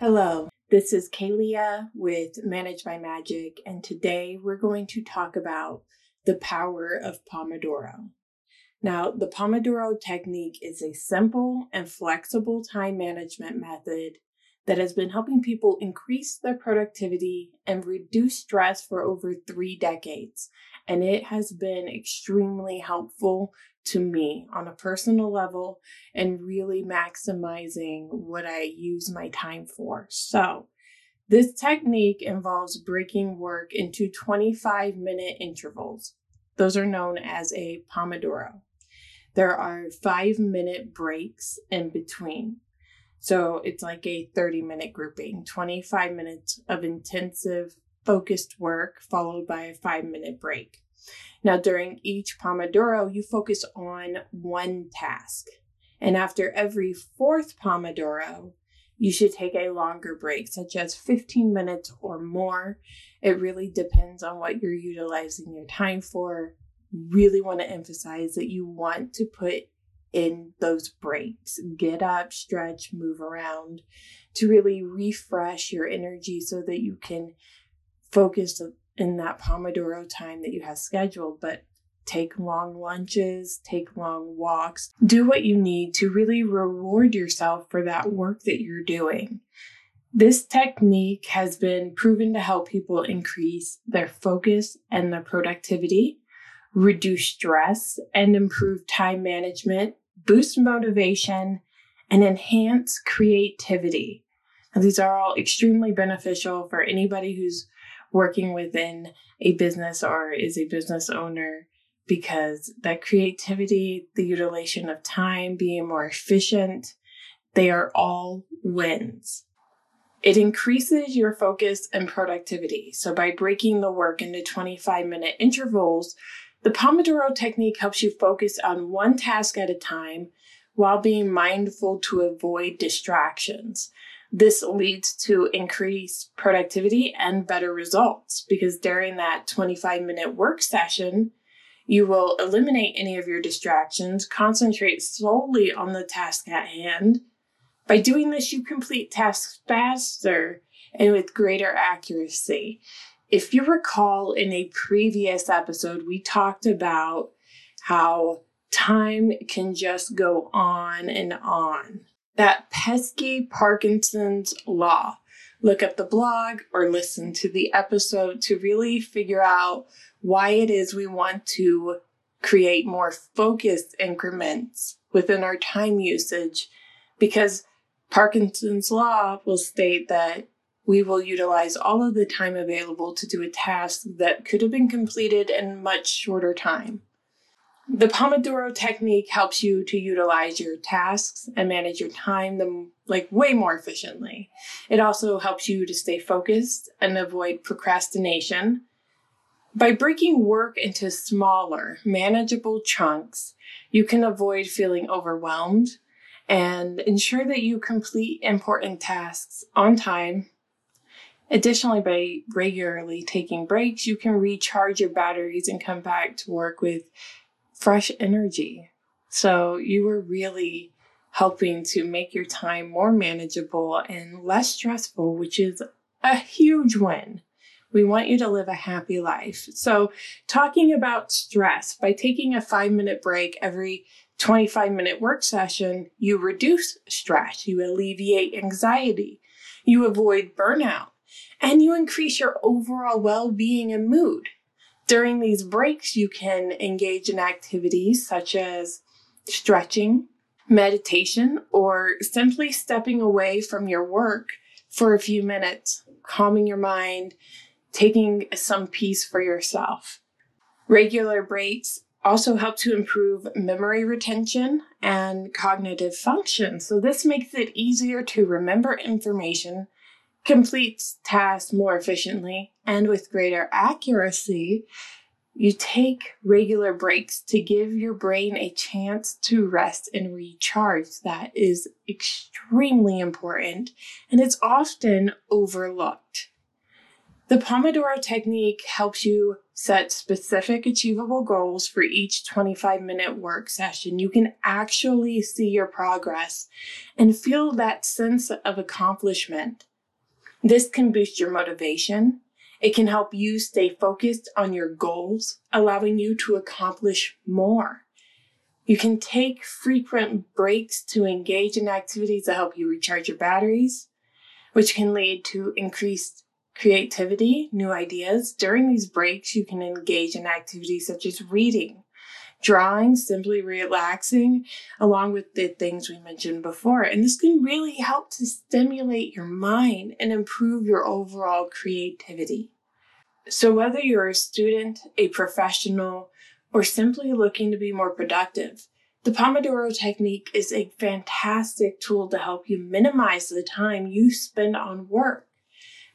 Hello, this is Kalia with Manage by Magic, and today we're going to talk about the power of Pomodoro. Now, the Pomodoro technique is a simple and flexible time management method that has been helping people increase their productivity and reduce stress for over three decades. And it has been extremely helpful to me on a personal level and really maximizing what I use my time for. So, this technique involves breaking work into 25 minute intervals. Those are known as a Pomodoro. There are five minute breaks in between. So it's like a 30 minute grouping, 25 minutes of intensive focused work followed by a five minute break. Now, during each Pomodoro, you focus on one task. And after every fourth Pomodoro, you should take a longer break, such as 15 minutes or more. It really depends on what you're utilizing your time for. Really want to emphasize that you want to put in those breaks. Get up, stretch, move around to really refresh your energy so that you can focus in that Pomodoro time that you have scheduled, but take long lunches, take long walks, do what you need to really reward yourself for that work that you're doing. This technique has been proven to help people increase their focus and their productivity, reduce stress, and improve time management, boost motivation, and enhance creativity. Now, these are all extremely beneficial for anybody who's working within a business or is a business owner because that creativity, the utilization of time, being more efficient, they are all wins. It increases your focus and productivity. So, by breaking the work into 25 minute intervals, the Pomodoro technique helps you focus on one task at a time while being mindful to avoid distractions. This leads to increased productivity and better results because during that 25 minute work session, you will eliminate any of your distractions, concentrate solely on the task at hand. By doing this, you complete tasks faster and with greater accuracy. If you recall in a previous episode, we talked about how time can just go on and on that pesky Parkinson's law. Look at the blog or listen to the episode to really figure out why it is we want to create more focused increments within our time usage because Parkinson's law will state that we will utilize all of the time available to do a task that could have been completed in much shorter time. The Pomodoro technique helps you to utilize your tasks and manage your time them like way more efficiently. It also helps you to stay focused and avoid procrastination. By breaking work into smaller, manageable chunks, you can avoid feeling overwhelmed and ensure that you complete important tasks on time. Additionally, by regularly taking breaks, you can recharge your batteries and come back to work with fresh energy. So you were really helping to make your time more manageable and less stressful, which is a huge win. We want you to live a happy life. So, talking about stress, by taking a five minute break every 25 minute work session, you reduce stress, you alleviate anxiety, you avoid burnout, and you increase your overall well being and mood. During these breaks, you can engage in activities such as stretching, meditation, or simply stepping away from your work for a few minutes, calming your mind, taking some peace for yourself. Regular breaks also help to improve memory retention and cognitive function. So, this makes it easier to remember information completes tasks more efficiently and with greater accuracy, you take regular breaks to give your brain a chance to rest and recharge. That is extremely important and it's often overlooked. The Pomodoro technique helps you set specific achievable goals for each 25 minute work session. You can actually see your progress and feel that sense of accomplishment This can boost your motivation. It can help you stay focused on your goals, allowing you to accomplish more. You can take frequent breaks to engage in activities that help you recharge your batteries, which can lead to increased creativity, new ideas. During these breaks, you can engage in activities such as reading, drawing, simply relaxing, along with the things we mentioned before. And this can really help to stimulate your mind and improve your overall creativity. So, whether you're a student, a professional, or simply looking to be more productive, the Pomodoro technique is a fantastic tool to help you minimize the time you spend on work.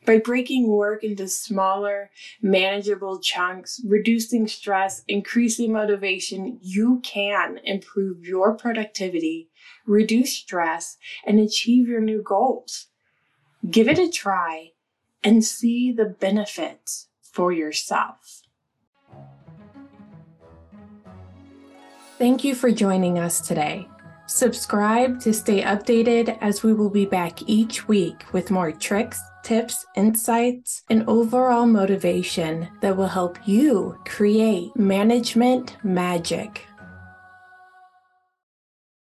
By breaking work into smaller, manageable chunks, reducing stress, increasing motivation, you can improve your productivity, reduce stress, and achieve your new goals. Give it a try and see the benefits for yourself. Thank you for joining us today. Subscribe to stay updated as we will be back each week with more tricks tips, insights, and overall motivation that will help you create management magic.